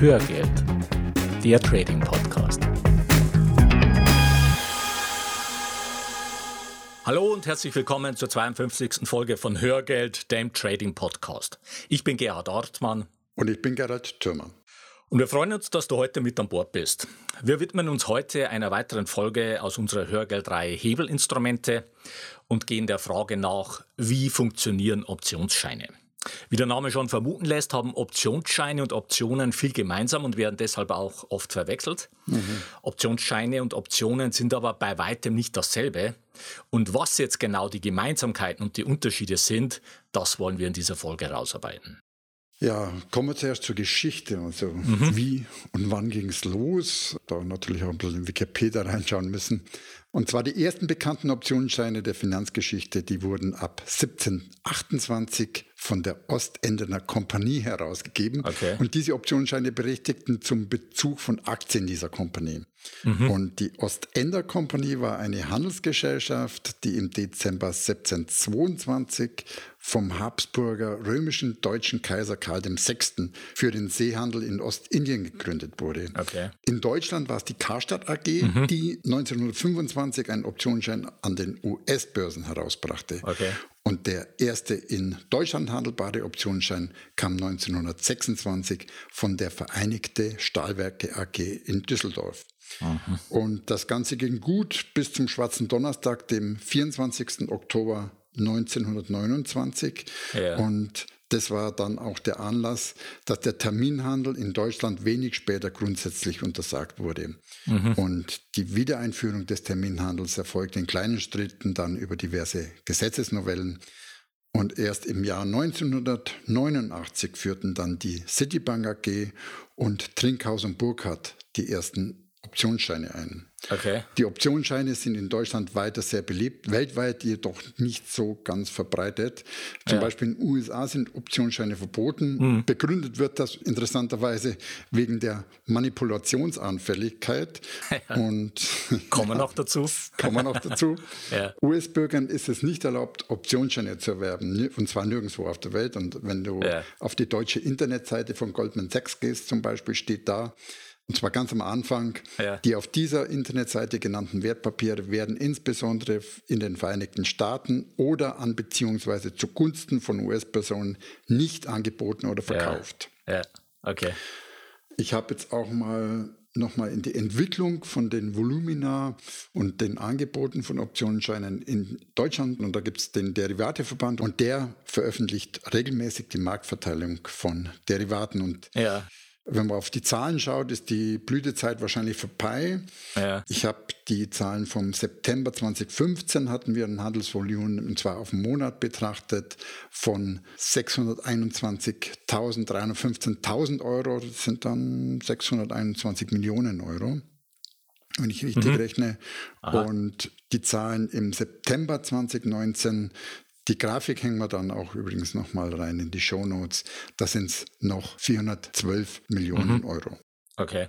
Hörgeld, der Trading Podcast. Hallo und herzlich willkommen zur 52. Folge von Hörgeld, dem Trading Podcast. Ich bin Gerhard Ortmann. Und ich bin Gerhard Thürmann. Und wir freuen uns, dass du heute mit an Bord bist. Wir widmen uns heute einer weiteren Folge aus unserer Hörgeldreihe Hebelinstrumente und gehen der Frage nach, wie funktionieren Optionsscheine. Wie der Name schon vermuten lässt, haben Optionsscheine und Optionen viel gemeinsam und werden deshalb auch oft verwechselt. Mhm. Optionsscheine und Optionen sind aber bei weitem nicht dasselbe. Und was jetzt genau die Gemeinsamkeiten und die Unterschiede sind, das wollen wir in dieser Folge herausarbeiten. Ja, kommen wir zuerst zur Geschichte. Also mhm. wie und wann ging es los? Da natürlich auch ein bisschen in Wikipedia reinschauen müssen. Und zwar die ersten bekannten Optionsscheine der Finanzgeschichte, die wurden ab 1728 von der Ostendener Kompanie herausgegeben. Okay. Und diese Optionsscheine berechtigten zum Bezug von Aktien dieser Kompanie. Mhm. Und die Ostender Kompanie war eine Handelsgesellschaft, die im Dezember 1722 vom Habsburger römischen deutschen Kaiser Karl VI. für den Seehandel in Ostindien gegründet wurde. Okay. In Deutschland war es die Karstadt AG, mhm. die 1925 einen Optionsschein an den US-Börsen herausbrachte. Okay. Und der erste in Deutschland handelbare Optionsschein kam 1926 von der Vereinigte Stahlwerke AG in Düsseldorf. Und das Ganze ging gut bis zum Schwarzen Donnerstag, dem 24. Oktober 1929. Ja. Und das war dann auch der Anlass, dass der Terminhandel in Deutschland wenig später grundsätzlich untersagt wurde. Mhm. Und die Wiedereinführung des Terminhandels erfolgte in kleinen Schritten dann über diverse Gesetzesnovellen. Und erst im Jahr 1989 führten dann die Citibank AG und Trinkhaus und Burkhardt die ersten Optionsscheine ein. Okay. Die Optionsscheine sind in Deutschland weiter sehr beliebt, weltweit jedoch nicht so ganz verbreitet. Zum ja. Beispiel in den USA sind Optionsscheine verboten. Mhm. Begründet wird das interessanterweise wegen der Manipulationsanfälligkeit. Ja. Und kommen wir noch dazu. kommen wir noch dazu. ja. US-Bürgern ist es nicht erlaubt, Optionsscheine zu erwerben, und zwar nirgendwo auf der Welt. Und wenn du auf die deutsche Internetseite von Goldman Sachs gehst, zum Beispiel, steht da, und zwar ganz am Anfang. Ja. Die auf dieser Internetseite genannten Wertpapiere werden insbesondere in den Vereinigten Staaten oder an beziehungsweise zugunsten von US-Personen nicht angeboten oder verkauft. Ja. ja. Okay. Ich habe jetzt auch mal nochmal in die Entwicklung von den Volumina und den Angeboten von Optionsscheinen in Deutschland. Und da gibt es den Derivateverband und der veröffentlicht regelmäßig die Marktverteilung von Derivaten. Und ja. Wenn man auf die Zahlen schaut, ist die Blütezeit wahrscheinlich vorbei. Ja. Ich habe die Zahlen vom September 2015 hatten wir ein Handelsvolumen, und zwar auf den Monat betrachtet, von 621.315.000 Euro. Das sind dann 621 Millionen Euro wenn ich richtig mhm. rechne. Aha. Und die Zahlen im September 2019 die Grafik hängen wir dann auch übrigens nochmal rein in die Show Notes. Da sind es noch 412 Millionen mhm. Euro. Okay.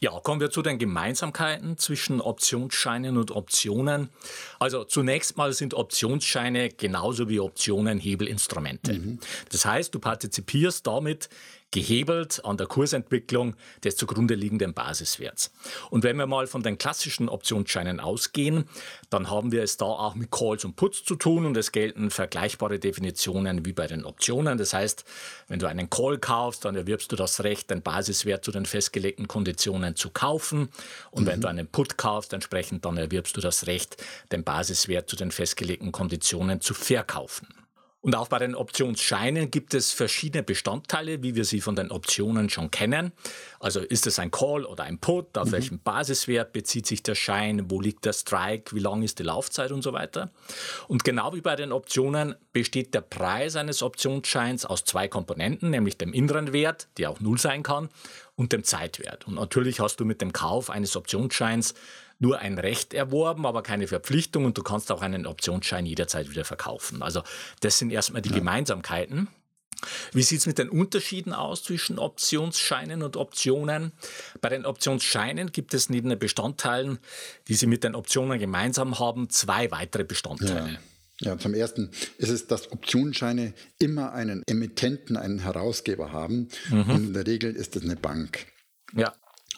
Ja, kommen wir zu den Gemeinsamkeiten zwischen Optionsscheinen und Optionen. Also zunächst mal sind Optionsscheine genauso wie Optionen Hebelinstrumente. Mhm. Das heißt, du partizipierst damit gehebelt an der Kursentwicklung des zugrunde liegenden Basiswerts. Und wenn wir mal von den klassischen Optionsscheinen ausgehen, dann haben wir es da auch mit Calls und Puts zu tun und es gelten vergleichbare Definitionen wie bei den Optionen. Das heißt, wenn du einen Call kaufst, dann erwirbst du das Recht, den Basiswert zu den festgelegten Konditionen zu kaufen. Und mhm. wenn du einen Put kaufst, entsprechend dann erwirbst du das Recht, den Basiswert zu den festgelegten Konditionen zu verkaufen. Und auch bei den Optionsscheinen gibt es verschiedene Bestandteile, wie wir sie von den Optionen schon kennen. Also ist es ein Call oder ein Put, auf mhm. welchen Basiswert bezieht sich der Schein, wo liegt der Strike, wie lang ist die Laufzeit und so weiter. Und genau wie bei den Optionen besteht der Preis eines Optionsscheins aus zwei Komponenten, nämlich dem inneren Wert, der auch Null sein kann, und dem Zeitwert. Und natürlich hast du mit dem Kauf eines Optionsscheins nur ein Recht erworben, aber keine Verpflichtung und du kannst auch einen Optionsschein jederzeit wieder verkaufen. Also das sind erstmal die ja. Gemeinsamkeiten. Wie sieht es mit den Unterschieden aus zwischen Optionsscheinen und Optionen? Bei den Optionsscheinen gibt es neben den Bestandteilen, die sie mit den Optionen gemeinsam haben, zwei weitere Bestandteile. Ja. Ja, zum Ersten ist es, dass Optionsscheine immer einen Emittenten, einen Herausgeber haben. Mhm. Und in der Regel ist es eine Bank. Ja.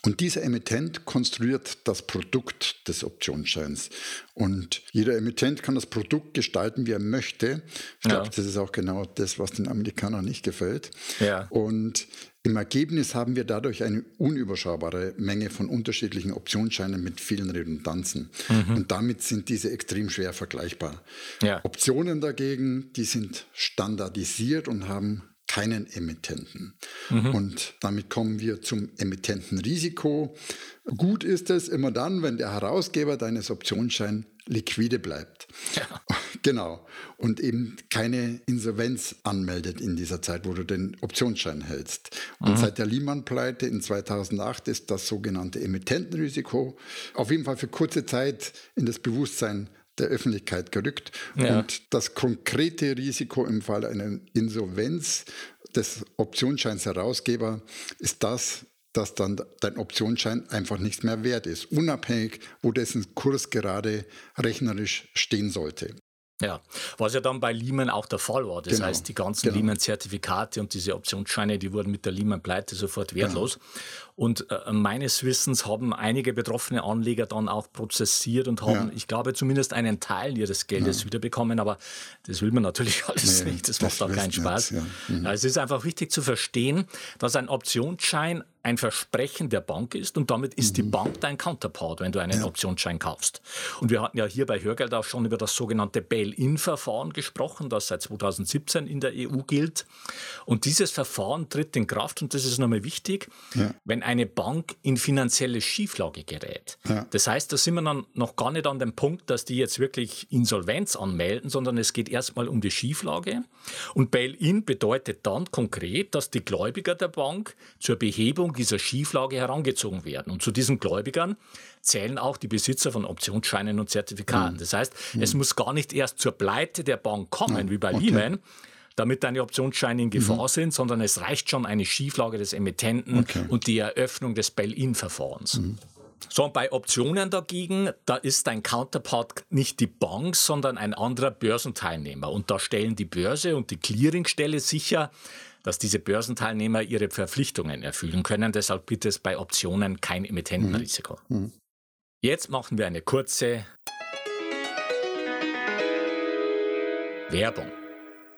Und dieser Emittent konstruiert das Produkt des Optionsscheins. Und jeder Emittent kann das Produkt gestalten, wie er möchte. Ich glaube, das ist auch genau das, was den Amerikanern nicht gefällt. Ja. Und im Ergebnis haben wir dadurch eine unüberschaubare Menge von unterschiedlichen Optionsscheinen mit vielen Redundanzen. Mhm. Und damit sind diese extrem schwer vergleichbar. Ja. Optionen dagegen, die sind standardisiert und haben keinen Emittenten. Mhm. Und damit kommen wir zum Emittentenrisiko. Gut ist es immer dann, wenn der Herausgeber deines Optionsscheins liquide bleibt. Ja. Genau. Und eben keine Insolvenz anmeldet in dieser Zeit, wo du den Optionsschein hältst. Und mhm. seit der Lehman-Pleite in 2008 ist das sogenannte Emittentenrisiko auf jeden Fall für kurze Zeit in das Bewusstsein der Öffentlichkeit gerückt. Ja. Und das konkrete Risiko im Fall einer Insolvenz des Optionsscheins-Herausgeber ist das, dass dann dein Optionsschein einfach nichts mehr wert ist, unabhängig, wo dessen Kurs gerade rechnerisch stehen sollte. Ja, was ja dann bei Lehman auch der Fall war. Das genau. heißt, die ganzen genau. Lehman-Zertifikate und diese Optionsscheine, die wurden mit der Lehman-Pleite sofort wertlos. Genau. Und äh, meines Wissens haben einige betroffene Anleger dann auch prozessiert und haben, ja. ich glaube, zumindest einen Teil ihres Geldes ja. wiederbekommen. Aber das will man natürlich alles nee, nicht. Das, das macht auch keinen Spaß. Nicht, ja. mhm. Es ist einfach wichtig zu verstehen, dass ein Optionsschein ein Versprechen der Bank ist und damit ist mhm. die Bank dein Counterpart, wenn du einen ja. Optionsschein kaufst. Und wir hatten ja hier bei Hörgeld auch schon über das sogenannte Bail-in-Verfahren gesprochen, das seit 2017 in der EU gilt. Und dieses Verfahren tritt in Kraft, und das ist nochmal wichtig, ja. wenn eine Bank in finanzielle Schieflage gerät. Ja. Das heißt, da sind wir dann noch gar nicht an dem Punkt, dass die jetzt wirklich Insolvenz anmelden, sondern es geht erstmal um die Schieflage. Und Bail-in bedeutet dann konkret, dass die Gläubiger der Bank zur Behebung dieser Schieflage herangezogen werden. Und zu diesen Gläubigern zählen auch die Besitzer von Optionsscheinen und Zertifikaten. Mhm. Das heißt, mhm. es muss gar nicht erst zur Pleite der Bank kommen, ja. wie bei okay. Lehman, damit deine Optionsscheine in Gefahr mhm. sind, sondern es reicht schon eine Schieflage des Emittenten okay. und die Eröffnung des Bail-in-Verfahrens. Mhm. So, und bei Optionen dagegen, da ist dein Counterpart nicht die Bank, sondern ein anderer Börsenteilnehmer. Und da stellen die Börse und die Clearingstelle sicher, dass diese Börsenteilnehmer ihre Verpflichtungen erfüllen können. Deshalb gibt es bei Optionen kein Emittentenrisiko. Mhm. mhm. Jetzt machen wir eine kurze Werbung.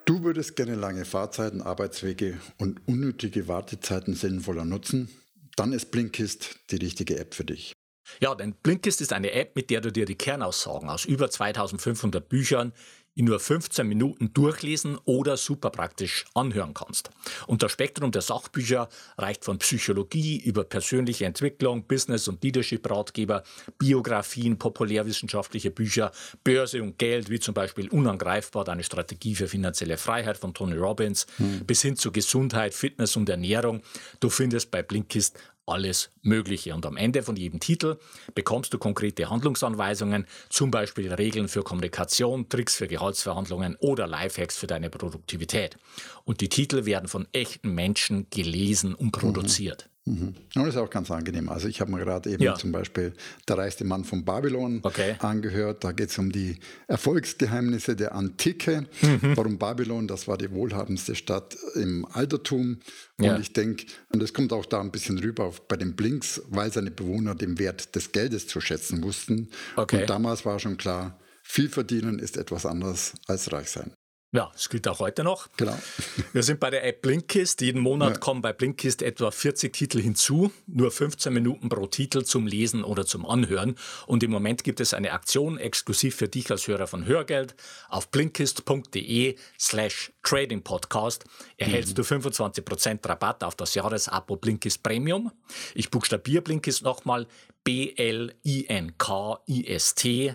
Du würdest gerne lange Fahrzeiten, Arbeitswege und unnötige Wartezeiten sinnvoller nutzen? Dann ist Blinkist die richtige App für dich. Ja, denn Blinkist ist eine App, mit der du dir die Kernaussagen aus über 2500 Büchern in nur 15 Minuten durchlesen oder super praktisch anhören kannst. Und das Spektrum der Sachbücher reicht von Psychologie über persönliche Entwicklung, Business- und Leadership-Ratgeber, Biografien, populärwissenschaftliche Bücher, Börse und Geld, wie zum Beispiel Unangreifbar, deine Strategie für finanzielle Freiheit von Tony Robbins, hm. bis hin zu Gesundheit, Fitness und Ernährung. Du findest bei Blinkist alles Mögliche. Und am Ende von jedem Titel bekommst du konkrete Handlungsanweisungen, zum Beispiel Regeln für Kommunikation, Tricks für Gehaltsverhandlungen oder Lifehacks für deine Produktivität. Und die Titel werden von echten Menschen gelesen und produziert. Mhm. Und das ist auch ganz angenehm. Also ich habe mir gerade eben ja. zum Beispiel Der reichste Mann von Babylon okay. angehört. Da geht es um die Erfolgsgeheimnisse der Antike. Mhm. Warum Babylon, das war die wohlhabendste Stadt im Altertum. Und ja. ich denke, und das kommt auch da ein bisschen rüber auf, bei den Blinks, weil seine Bewohner den Wert des Geldes zu schätzen wussten. Okay. Und damals war schon klar, viel verdienen ist etwas anderes als reich sein. Ja, das gilt auch heute noch. Genau. Wir sind bei der App Blinkist. Jeden Monat ja. kommen bei Blinkist etwa 40 Titel hinzu. Nur 15 Minuten pro Titel zum Lesen oder zum Anhören. Und im Moment gibt es eine Aktion exklusiv für dich als Hörer von Hörgeld. Auf blinkist.de slash tradingpodcast erhältst mhm. du 25% Rabatt auf das Jahresabo Blinkist Premium. Ich buchstabiere Blinkist nochmal. B-L-I-N-K-I-S-T.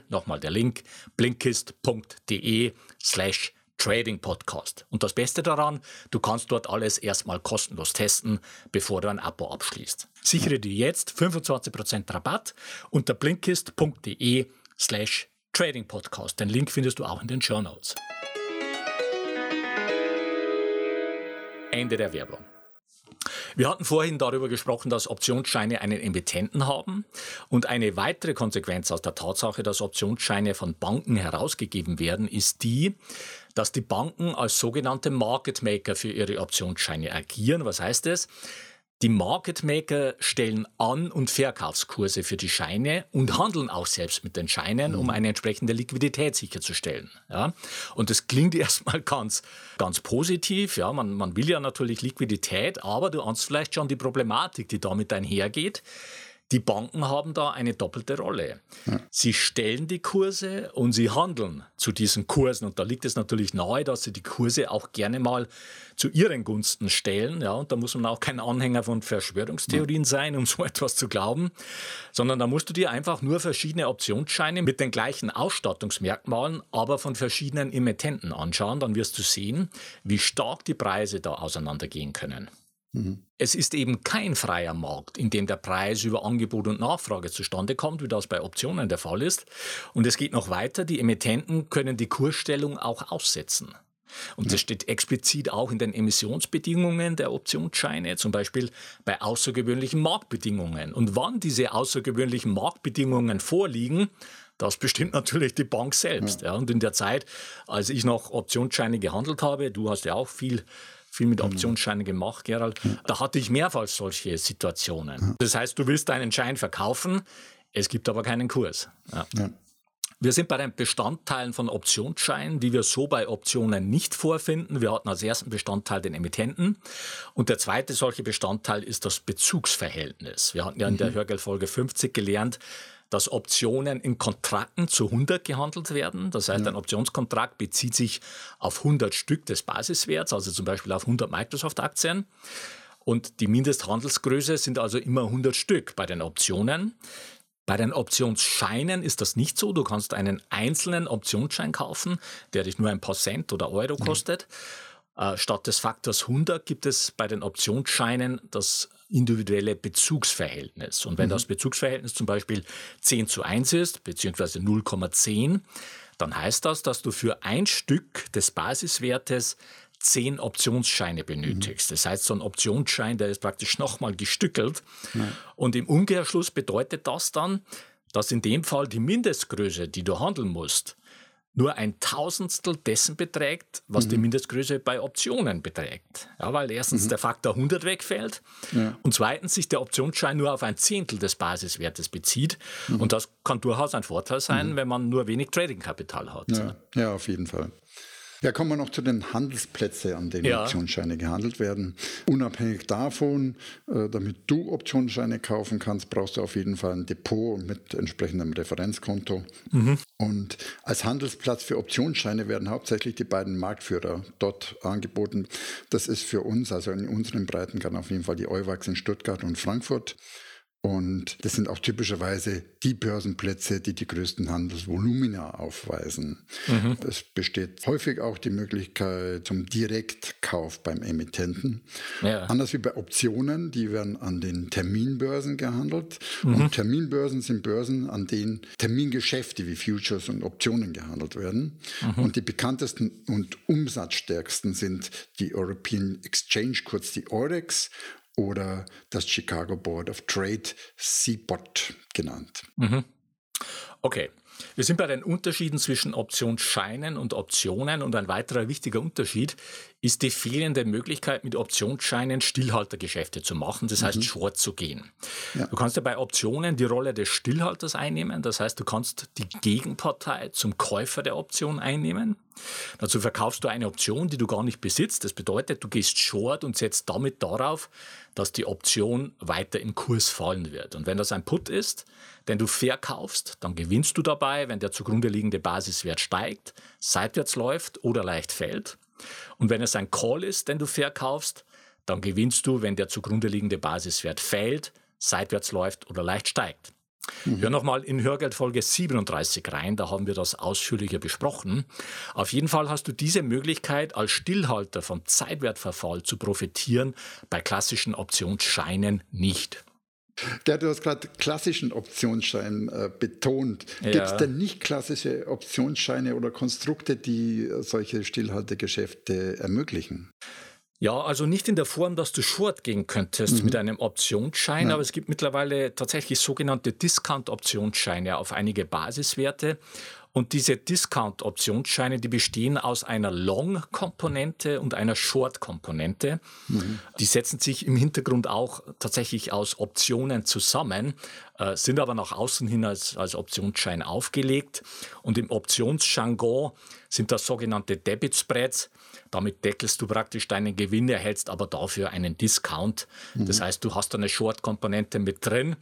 Nochmal der Link. blinkist.de slash Trading Podcast. Und das Beste daran, du kannst dort alles erstmal kostenlos testen, bevor du ein Abo abschließt. Sichere dir jetzt 25% Rabatt unter blinkist.de slash Trading Podcast. Den Link findest du auch in den Show Notes. Ende der Werbung. Wir hatten vorhin darüber gesprochen, dass Optionsscheine einen Emittenten haben. Und eine weitere Konsequenz aus der Tatsache, dass Optionsscheine von Banken herausgegeben werden, ist die, dass die Banken als sogenannte Market Maker für ihre Optionsscheine agieren. Was heißt das? Die Market Maker stellen An- und Verkaufskurse für die Scheine und handeln auch selbst mit den Scheinen, um mhm. eine entsprechende Liquidität sicherzustellen. Ja? Und das klingt erstmal ganz, ganz positiv. Ja? Man, man will ja natürlich Liquidität, aber du ahnst vielleicht schon die Problematik, die damit einhergeht. Die Banken haben da eine doppelte Rolle. Ja. Sie stellen die Kurse und sie handeln zu diesen Kursen. Und da liegt es natürlich nahe, dass sie die Kurse auch gerne mal zu ihren Gunsten stellen. Ja, und da muss man auch kein Anhänger von Verschwörungstheorien ja. sein, um so etwas zu glauben, sondern da musst du dir einfach nur verschiedene Optionsscheine mit den gleichen Ausstattungsmerkmalen, aber von verschiedenen Emittenten anschauen. Dann wirst du sehen, wie stark die Preise da auseinandergehen können. Mhm. Es ist eben kein freier Markt, in dem der Preis über Angebot und Nachfrage zustande kommt, wie das bei Optionen der Fall ist. Und es geht noch weiter, die Emittenten können die Kursstellung auch aussetzen. Und das steht explizit auch in den Emissionsbedingungen der Optionsscheine, zum Beispiel bei außergewöhnlichen Marktbedingungen. Und wann diese außergewöhnlichen Marktbedingungen vorliegen, das bestimmt natürlich die Bank selbst. Ja. Ja. Und in der Zeit, als ich noch Optionsscheine gehandelt habe, du hast ja auch viel viel mit genau. Optionsscheinen gemacht, Gerald. Da hatte ich mehrfach solche Situationen. Das heißt, du willst deinen Schein verkaufen, es gibt aber keinen Kurs. Ja. Ja. Wir sind bei den Bestandteilen von Optionsscheinen, die wir so bei Optionen nicht vorfinden. Wir hatten als ersten Bestandteil den Emittenten und der zweite solche Bestandteil ist das Bezugsverhältnis. Wir hatten ja in der mhm. Hörgeldfolge 50 gelernt, dass Optionen in Kontrakten zu 100 gehandelt werden. Das heißt, ja. ein Optionskontrakt bezieht sich auf 100 Stück des Basiswerts, also zum Beispiel auf 100 Microsoft-Aktien. Und die Mindesthandelsgröße sind also immer 100 Stück bei den Optionen. Bei den Optionsscheinen ist das nicht so. Du kannst einen einzelnen Optionsschein kaufen, der dich nur ein paar Cent oder Euro kostet. Mhm. statt des Faktors 100 gibt es bei den Optionsscheinen das individuelle Bezugsverhältnis. Und wenn mhm. das Bezugsverhältnis zum Beispiel 10 zu 1 ist, beziehungsweise 0,10, dann heißt das, dass du für ein Stück des Basiswertes 10 Optionsscheine benötigst. Mhm. Das heißt, so ein Optionsschein, der ist praktisch nochmal gestückelt. Ja. Und im Umkehrschluss bedeutet das dann, dass in dem Fall die Mindestgröße, die du handeln musst, nur ein Tausendstel dessen beträgt, was mhm. die Mindestgröße bei Optionen beträgt. Ja, weil erstens mhm. der Faktor 100 wegfällt ja. und zweitens sich der Optionsschein nur auf ein Zehntel des Basiswertes bezieht. Mhm. Und das kann durchaus ein Vorteil sein, mhm. wenn man nur wenig Trading-Kapital hat. Ja. ja, auf jeden Fall. Ja, kommen wir noch zu den Handelsplätzen, an denen ja. Optionsscheine gehandelt werden. Unabhängig davon, äh, damit du Optionsscheine kaufen kannst, brauchst du auf jeden Fall ein Depot mit entsprechendem Referenzkonto. Mhm. Und als Handelsplatz für Optionsscheine werden hauptsächlich die beiden Marktführer dort angeboten. Das ist für uns, also in unseren Breitengraden auf jeden Fall die Euwax in Stuttgart und Frankfurt. Und das sind auch typischerweise die Börsenplätze, die die größten Handelsvolumina aufweisen. Mhm. Es besteht häufig auch die Möglichkeit zum Direktkauf beim Emittenten. Ja. Anders wie bei Optionen, die werden an den Terminbörsen gehandelt. Mhm. Und Terminbörsen sind Börsen, an denen Termingeschäfte wie Futures und Optionen gehandelt werden. Mhm. Und die bekanntesten und umsatzstärksten sind die European Exchange, kurz die Eurex oder das Chicago Board of Trade, CBOT genannt. Mhm. Okay. Wir sind bei den Unterschieden zwischen Optionsscheinen und Optionen und ein weiterer wichtiger Unterschied ist die fehlende Möglichkeit, mit Optionsscheinen Stillhaltergeschäfte zu machen, das heißt mhm. Short zu gehen. Ja. Du kannst ja bei Optionen die Rolle des Stillhalters einnehmen, das heißt, du kannst die Gegenpartei zum Käufer der Option einnehmen. Dazu verkaufst du eine Option, die du gar nicht besitzt. Das bedeutet, du gehst Short und setzt damit darauf, dass die Option weiter im Kurs fallen wird. Und wenn das ein Put ist, den du verkaufst, dann gewinnst du dabei, wenn der zugrunde liegende Basiswert steigt, seitwärts läuft oder leicht fällt. Und wenn es ein Call ist, den du verkaufst, dann gewinnst du, wenn der zugrunde liegende Basiswert fällt, seitwärts läuft oder leicht steigt. Mhm. Hör nochmal in Hörgeldfolge 37 rein, da haben wir das ausführlicher besprochen. Auf jeden Fall hast du diese Möglichkeit, als Stillhalter vom Zeitwertverfall zu profitieren, bei klassischen Optionsscheinen nicht. Der, du hast gerade klassischen Optionsschein äh, betont. Ja. Gibt es denn nicht klassische Optionsscheine oder Konstrukte, die solche Stillhaltegeschäfte ermöglichen? Ja, also nicht in der Form, dass du short gehen könntest mhm. mit einem Optionsschein, ja. aber es gibt mittlerweile tatsächlich sogenannte Discount-Optionsscheine auf einige Basiswerte. Und diese Discount-Optionsscheine, die bestehen aus einer Long-Komponente und einer Short-Komponente. Mhm. Die setzen sich im Hintergrund auch tatsächlich aus Optionen zusammen, äh, sind aber nach außen hin als, als Optionsschein aufgelegt. Und im Optionsjargon sind das sogenannte Debit Spreads. Damit deckelst du praktisch deinen Gewinn, erhältst aber dafür einen Discount. Mhm. Das heißt, du hast eine Short-Komponente mit drin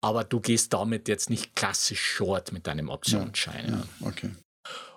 aber du gehst damit jetzt nicht klassisch short mit deinem Optionsschein. Ja, ja, okay.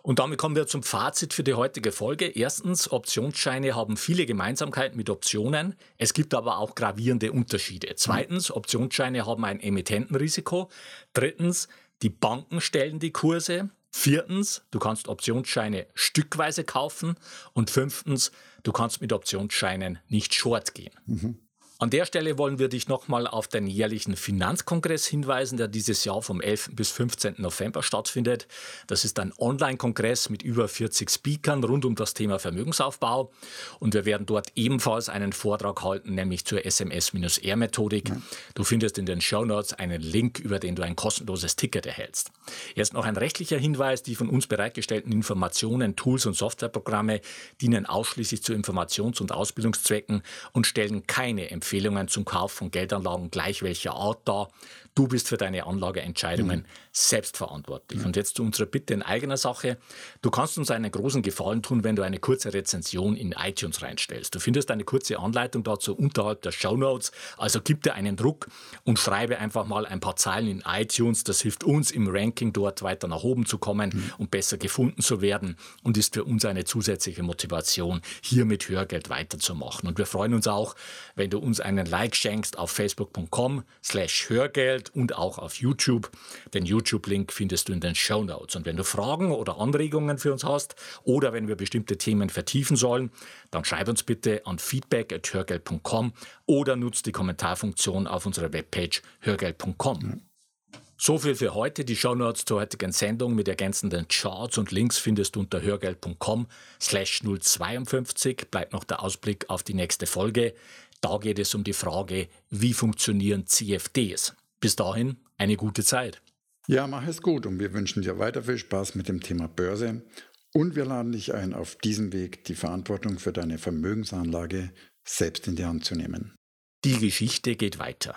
Und damit kommen wir zum Fazit für die heutige Folge. Erstens, Optionsscheine haben viele Gemeinsamkeiten mit Optionen. Es gibt aber auch gravierende Unterschiede. Zweitens, Optionsscheine haben ein Emittentenrisiko. Drittens, die Banken stellen die Kurse. Viertens, du kannst Optionsscheine stückweise kaufen. Und fünftens, du kannst mit Optionsscheinen nicht short gehen. Mhm. An der Stelle wollen wir dich nochmal auf den jährlichen Finanzkongress hinweisen, der dieses Jahr vom 11. bis 15. November stattfindet. Das ist ein Online-Kongress mit über 40 Speakern rund um das Thema Vermögensaufbau. Und wir werden dort ebenfalls einen Vortrag halten, nämlich zur SMS-R-Methodik. Du findest in den Show Notes einen Link, über den du ein kostenloses Ticket erhältst. Jetzt noch ein rechtlicher Hinweis. Die von uns bereitgestellten Informationen, Tools und Softwareprogramme dienen ausschließlich zu Informations- und Ausbildungszwecken und stellen keine Empfehlungen Empfehlungen zum Kauf von Geldanlagen gleich welcher Art dar. Du bist für deine Anlageentscheidungen mhm. selbstverantwortlich. Mhm. Und jetzt zu unserer Bitte in eigener Sache. Du kannst uns einen großen Gefallen tun, wenn du eine kurze Rezension in iTunes reinstellst. Du findest eine kurze Anleitung dazu unterhalb der Show Notes. Also gib dir einen Druck und schreibe einfach mal ein paar Zeilen in iTunes. Das hilft uns im Ranking dort weiter nach oben zu kommen mhm. und besser gefunden zu werden und ist für uns eine zusätzliche Motivation, hier mit Hörgeld weiterzumachen. Und wir freuen uns auch, wenn du uns einen Like schenkst auf facebook.com slash Hörgeld und auch auf YouTube. Den YouTube-Link findest du in den Show Notes. Und wenn du Fragen oder Anregungen für uns hast oder wenn wir bestimmte Themen vertiefen sollen, dann schreib uns bitte an feedback.hörgeld.com oder nutzt die Kommentarfunktion auf unserer Webpage hörgeld.com. So viel für heute. Die Shownotes zur heutigen Sendung mit ergänzenden Charts und Links findest du unter hörgeld.com slash 052. Bleibt noch der Ausblick auf die nächste Folge. Da geht es um die Frage, wie funktionieren CFDs. Bis dahin eine gute Zeit. Ja, mach es gut und wir wünschen dir weiter viel Spaß mit dem Thema Börse und wir laden dich ein, auf diesem Weg die Verantwortung für deine Vermögensanlage selbst in die Hand zu nehmen. Die Geschichte geht weiter.